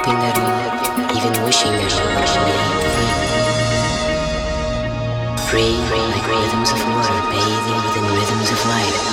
hoping that all, even wishing that all remain free. Free like rhythms of water bathing within rhythms of light.